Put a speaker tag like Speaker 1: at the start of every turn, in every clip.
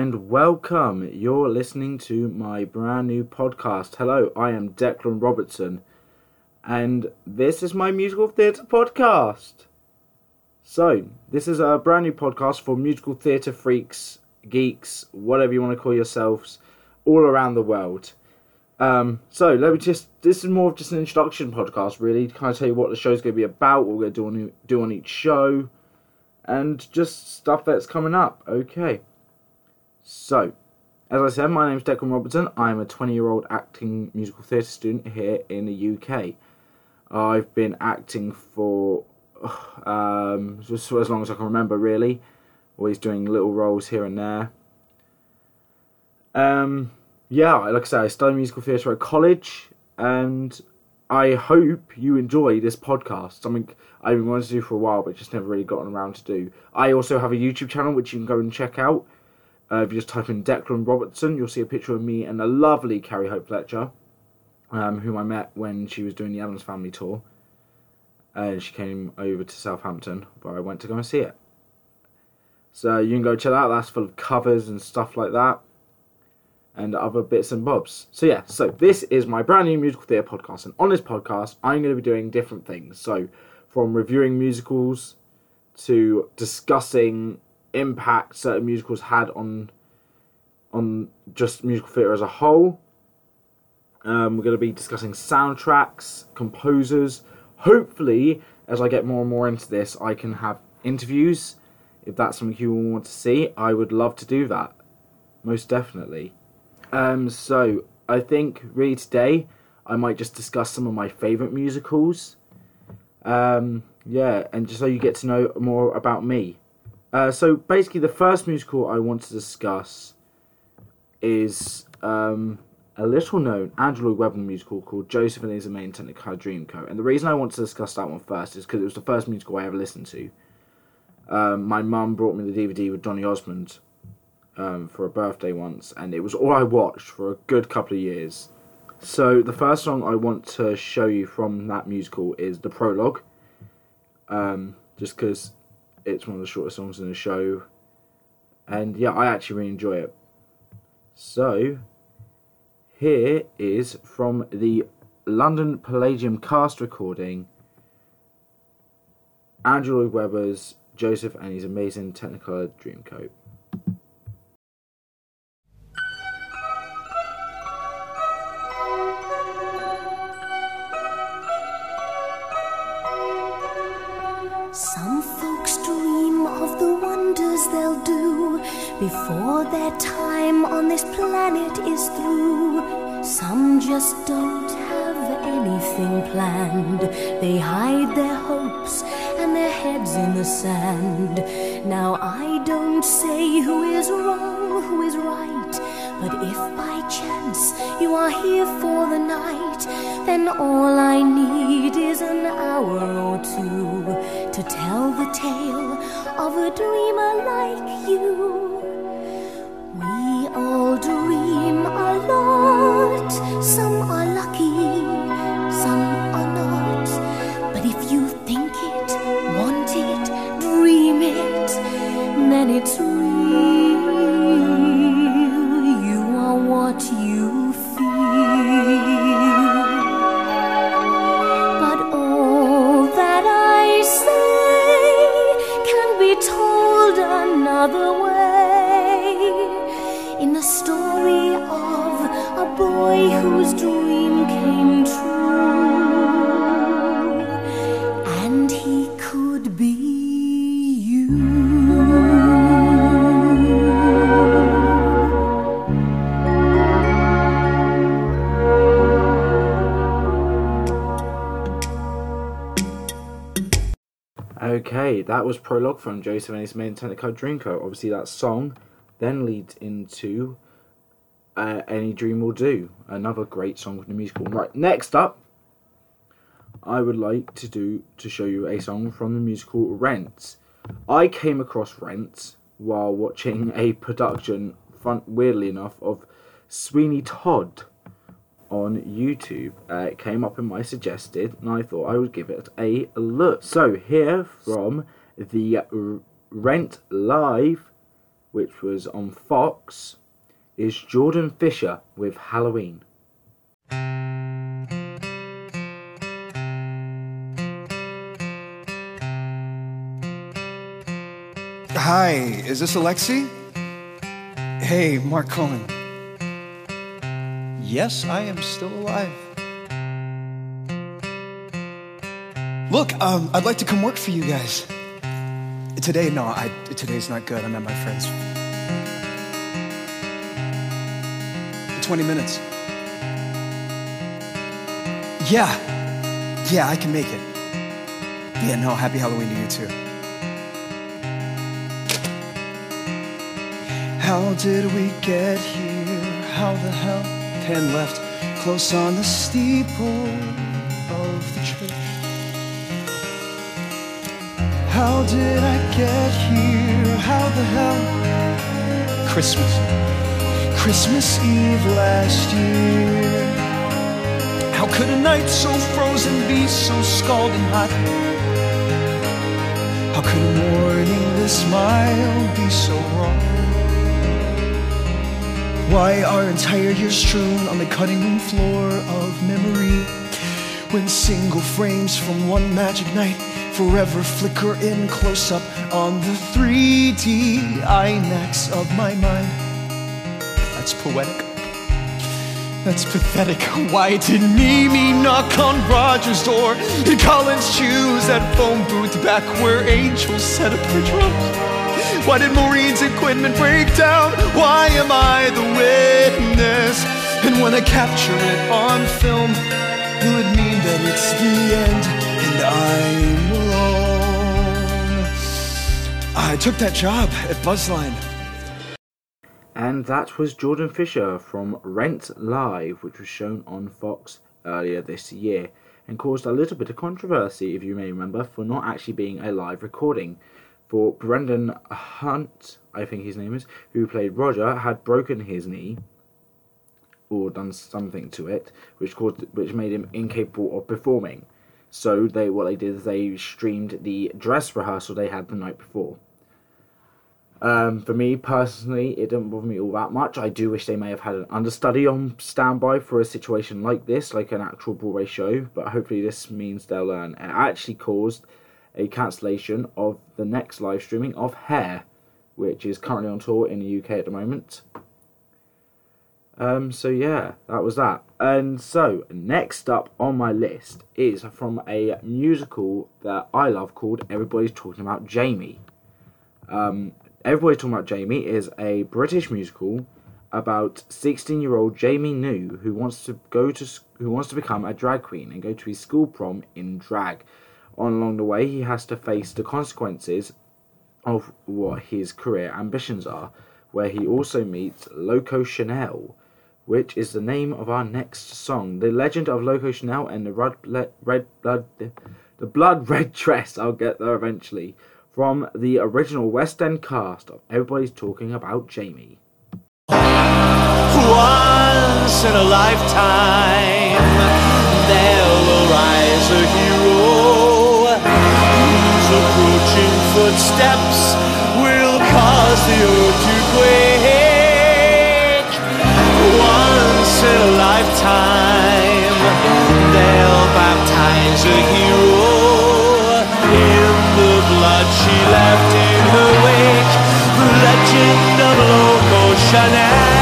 Speaker 1: and welcome. You're listening to my brand new podcast. Hello, I am Declan Robertson, and this is my musical theatre podcast. So, this is a brand new podcast for musical theatre freaks, geeks, whatever you want to call yourselves, all around the world. Um, so, let me just, this is more of just an introduction podcast, really, to kind of tell you what the show's going to be about, what we're going to do on, do on each show, and just stuff that's coming up. Okay. So, as I said, my name is Declan Robertson. I'm a 20 year old acting musical theatre student here in the UK. I've been acting for um, just as long as I can remember, really. Always doing little roles here and there. Um, yeah, like I said, I studied musical theatre at college, and I hope you enjoy this podcast. Something I've been wanting to do for a while, but just never really gotten around to do. I also have a YouTube channel which you can go and check out. Uh, if you just type in Declan Robertson, you'll see a picture of me and the lovely Carrie Hope Fletcher, um, whom I met when she was doing the Addams Family tour. And uh, she came over to Southampton, where I went to go and see it. So you can go check that out. That's full of covers and stuff like that, and other bits and bobs. So yeah, so this is my brand new musical theatre podcast, and on this podcast, I'm going to be doing different things. So from reviewing musicals to discussing impact certain musicals had on on just musical theatre as a whole. Um, we're going to be discussing soundtracks, composers. Hopefully, as I get more and more into this, I can have interviews. If that's something you all want to see, I would love to do that. Most definitely. Um, so, I think really today I might just discuss some of my favourite musicals. Um, yeah, and just so you get to know more about me. Uh, so basically, the first musical I want to discuss is um, a little known Andrew Lloyd Webber musical called Joseph and His Amazing Technicolor Dreamcoat. And the reason I want to discuss that one first is because it was the first musical I ever listened to. Um, my mum brought me the DVD with Donny Osmond um, for a birthday once, and it was all I watched for a good couple of years. So the first song I want to show you from that musical is the prologue. Um, just because it's one of the shortest songs in the show, and yeah, I actually really enjoy it. So, here is from the London Palladium cast recording Andrew Lloyd Webber's Joseph and his amazing Technicolor Dreamcoat.
Speaker 2: I don't say who is wrong, who is right. But if by chance you are here for the night, then all I need is an hour or two to tell the tale of a dreamer like you that
Speaker 1: was prologue from Joseph and his main Technicolor Dreamcoat. Obviously, that song then leads into uh, Any Dream Will Do. Another great song from the musical. Right, next up, I would like to do to show you a song from the musical Rent. I came across Rent while watching a production, fun, weirdly enough, of Sweeney Todd on YouTube. Uh, it came up in my suggested, and I thought I would give it a look. So here from the Rent Live which was on Fox, is Jordan Fisher with Halloween.
Speaker 3: Hi, is this Alexi? Hey, Mark Cohen. Yes, I am still alive. Look, um, I'd like to come work for you guys. Today, no, I, today's not good. I'm at my friend's. 20 minutes. Yeah, yeah, I can make it. Yeah, no, happy Halloween to you too. How did we get here? How the hell? Ten left, close on the steeple of the church. How did I get here? How the hell? Christmas. Christmas Eve last year. How could a night so frozen be so scalding hot? How could a morning this mild be so wrong? Why are entire years strewn on the cutting room floor of memory? When single frames from one magic night forever flicker in close up on the 3D IMAX of my mind. That's poetic. That's pathetic. Why did Mimi knock on Roger's door? Did Collins choose that phone booth back where angels set up their drums? Why did Maureen's equipment break down? Why am I the witness? And when I capture it on film, will it mean that it's the end and I'm? I took that job at Buzzline.
Speaker 1: And that was Jordan Fisher from Rent Live, which was shown on Fox earlier this year and caused a little bit of controversy, if you may remember, for not actually being a live recording for Brendan Hunt, I think his name is, who played Roger, had broken his knee or done something to it, which caused which made him incapable of performing. So they what they did is they streamed the dress rehearsal they had the night before. Um, for me personally, it didn't bother me all that much. I do wish they may have had an understudy on standby for a situation like this, like an actual Broadway show. But hopefully, this means they'll learn. It actually caused a cancellation of the next live streaming of Hair, which is currently on tour in the UK at the moment. Um, so yeah, that was that. And so next up on my list is from a musical that I love called Everybody's Talking About Jamie. Um, Everybody's Talking About Jamie is a British musical about 16-year-old Jamie New who wants to go to who wants to become a drag queen and go to his school prom in drag on along the way, he has to face the consequences of what his career ambitions are, where he also meets Loco Chanel, which is the name of our next song. The legend of Loco Chanel and the red, red blood, the, the blood red dress. I'll get there eventually. From the original West End cast of Everybody's Talking About Jamie.
Speaker 4: Once in a lifetime, there will rise a hero whose approaching footsteps will cause the earth to quake. Once in a lifetime, they'll baptize a hero she left in her wake. The legend of Loco Chanel.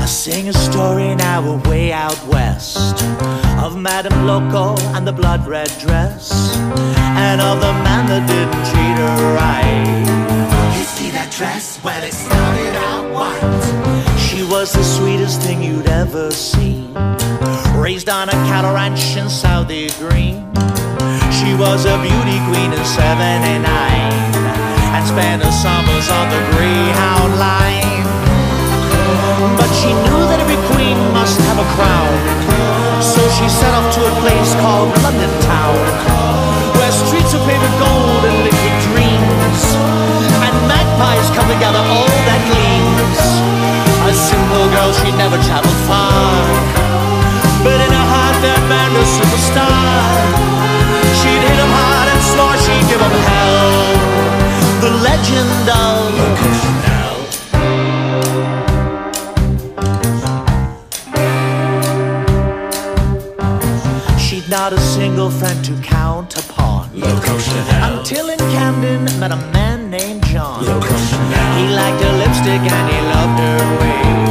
Speaker 4: I sing a story now way out west of Madame Loco and the blood red dress, and of the man that didn't treat her right.
Speaker 5: You see that dress? Well, it started out white.
Speaker 4: She was the sweetest thing you'd ever seen. Raised on a cattle ranch in Saudi Green. She was a beauty queen in 79 and spent her summers on the Greyhound line. But she knew that every queen must have a crown. So she set off to a place called London Town, where streets are paved with gold and liquid dreams, and magpies come never traveled far. But in her heart, that man was superstar. She'd hit him hard and swore she'd give him hell. The legend of Chanel. She'd not a single friend to count upon. Loco Chanel. Until in Camden met a man named John. Loco Chanel. He liked her lipstick and he loved her way.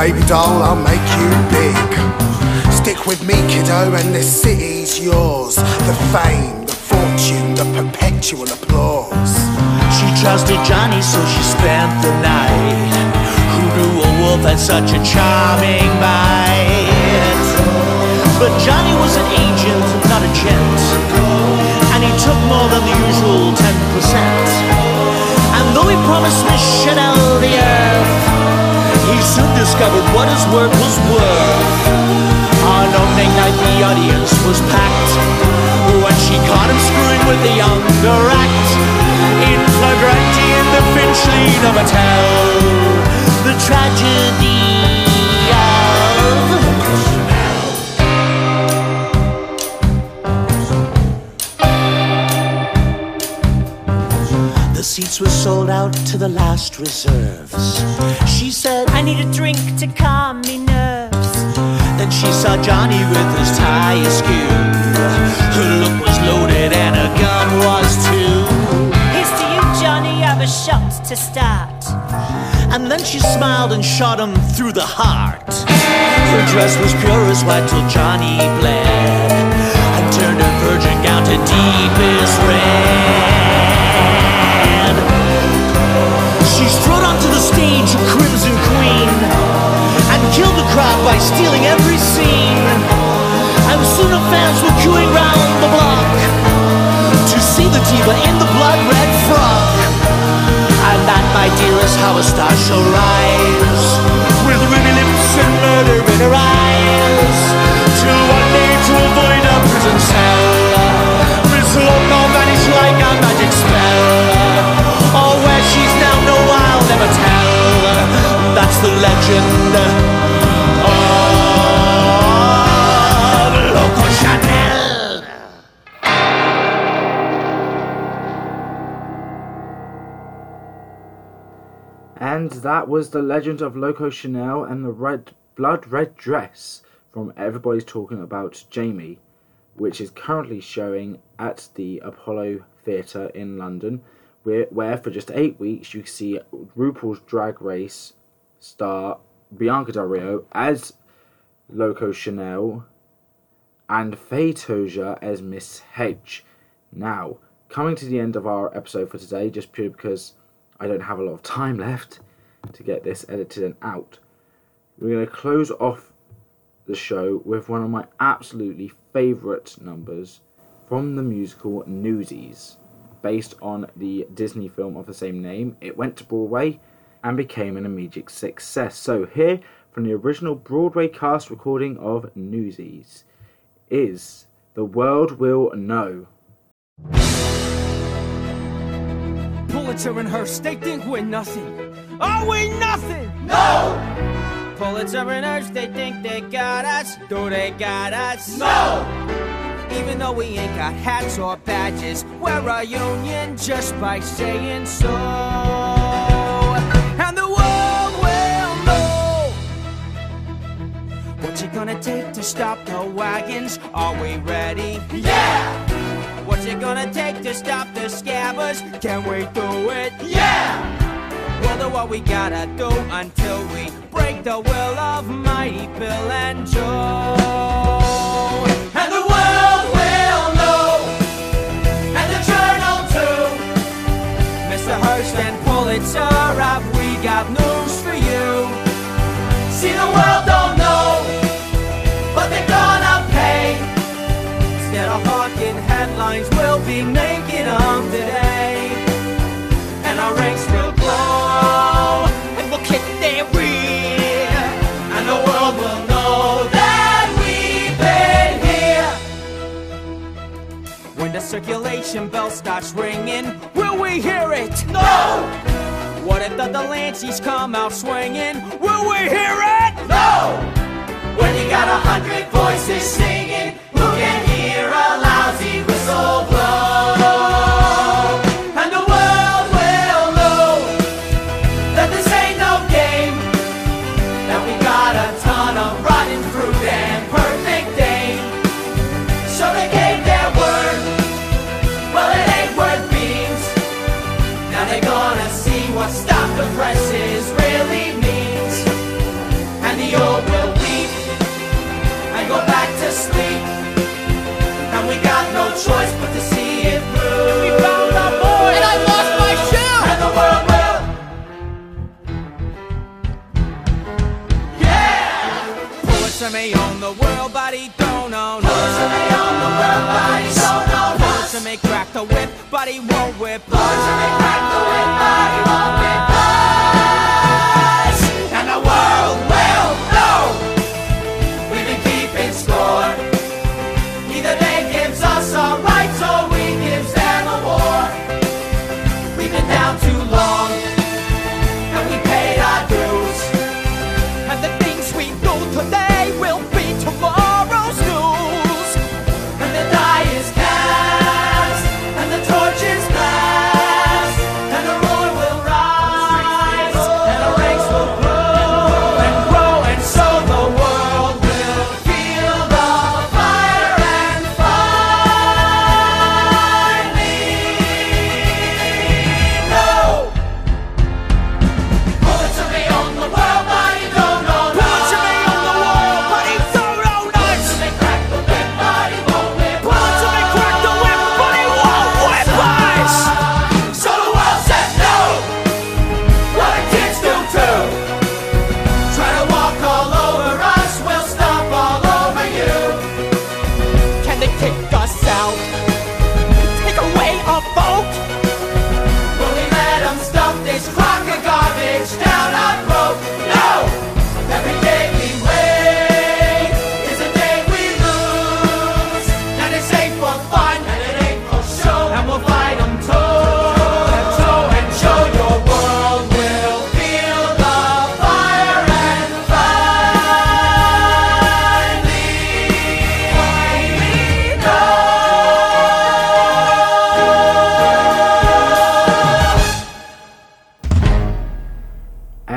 Speaker 6: Baby doll, I'll make you big. Stick with me, kiddo, and this city's yours. The fame, the fortune, the perpetual applause.
Speaker 4: She trusted Johnny, so she spent the night. Who knew a wolf had such a charming bite? But Johnny was an agent, not a gent. And he took more than the usual 10%. And though he promised Miss Chanel the earth, he soon discovered what his work was worth. On opening night, the audience was packed. When she caught him screwing with the younger act. In flagranti in the Finchley Novotel. The tragedy sold out to the last reserves. She said,
Speaker 7: I need a drink to calm me nerves.
Speaker 4: Then she saw Johnny with his tie askew. Her look was loaded and her gun was too.
Speaker 7: Here's to you, Johnny, have a shot to start.
Speaker 4: And then she smiled and shot him through the heart. Her dress was pure as white till Johnny bled. And turned her virgin gown to deepest red. She strode onto the stage, a crimson queen, and killed the crowd by stealing every scene. And soon her fans were queuing round the block to see the diva in the blood red frock. And that, my dear, is how a star shall rise, with ruby lips and murder in her eyes, legend of Loco Chanel.
Speaker 1: And that was the legend of Loco Chanel and the red blood red dress from Everybody's Talking About Jamie, which is currently showing at the Apollo Theatre in London, where, for just eight weeks you see RuPaul's Drag Race star Bianca Del Rio as Loco Chanel and Faye Tozer as Miss Hedge. Now, coming to the end of our episode for today, just purely because I don't have a lot of time left to get this edited and out, we're going to close off the show with one of my absolutely favourite numbers from the musical Newsies, based on the Disney film of the same name. It went to Broadway and became an immediate success. So, here from the original Broadway cast recording of Newsies is The World Will Know.
Speaker 8: Pulitzer and Hearst, they think we're nothing. Are we nothing? No! Pulitzer and Hearst, they think they got us. Do they got us? No! Even though we ain't got hats or badges, we're a union just by saying so. It gonna take to stop the wagons? Are we ready? Yeah! What's it gonna take to stop the scabbers? Can we do it? Yeah! We'll do what we gotta do until we break the will of mighty Bill and Joe. And the world will know, and the journal too. Mr. Hearst and Pulitzer, we got news for you? See, the world don't know, today. And our ranks will grow, and we'll kick their rear. And the world will know that we've been here. When the circulation bell starts ringing, will we hear it? No! What if the Delanceys come out swinging? Will we hear it? No! When you got a hundred voices singing, me on the world, but he don't own me on the world, but he don't own none. me crack the whip, but he won't whip me crack the whip, but he won't whip us. And the world will know.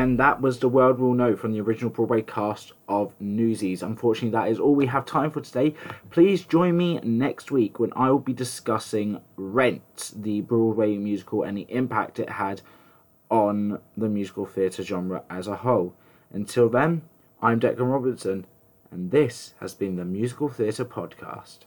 Speaker 8: And
Speaker 1: that was the world we'll know from the original Broadway cast of Newsies. Unfortunately, that is all we have time for today. Please join me next week when I will be discussing Rent, the Broadway musical, and the impact it had on the musical theatre genre as a whole. Until then, I'm Declan Robertson, and this has been the Musical Theatre Podcast.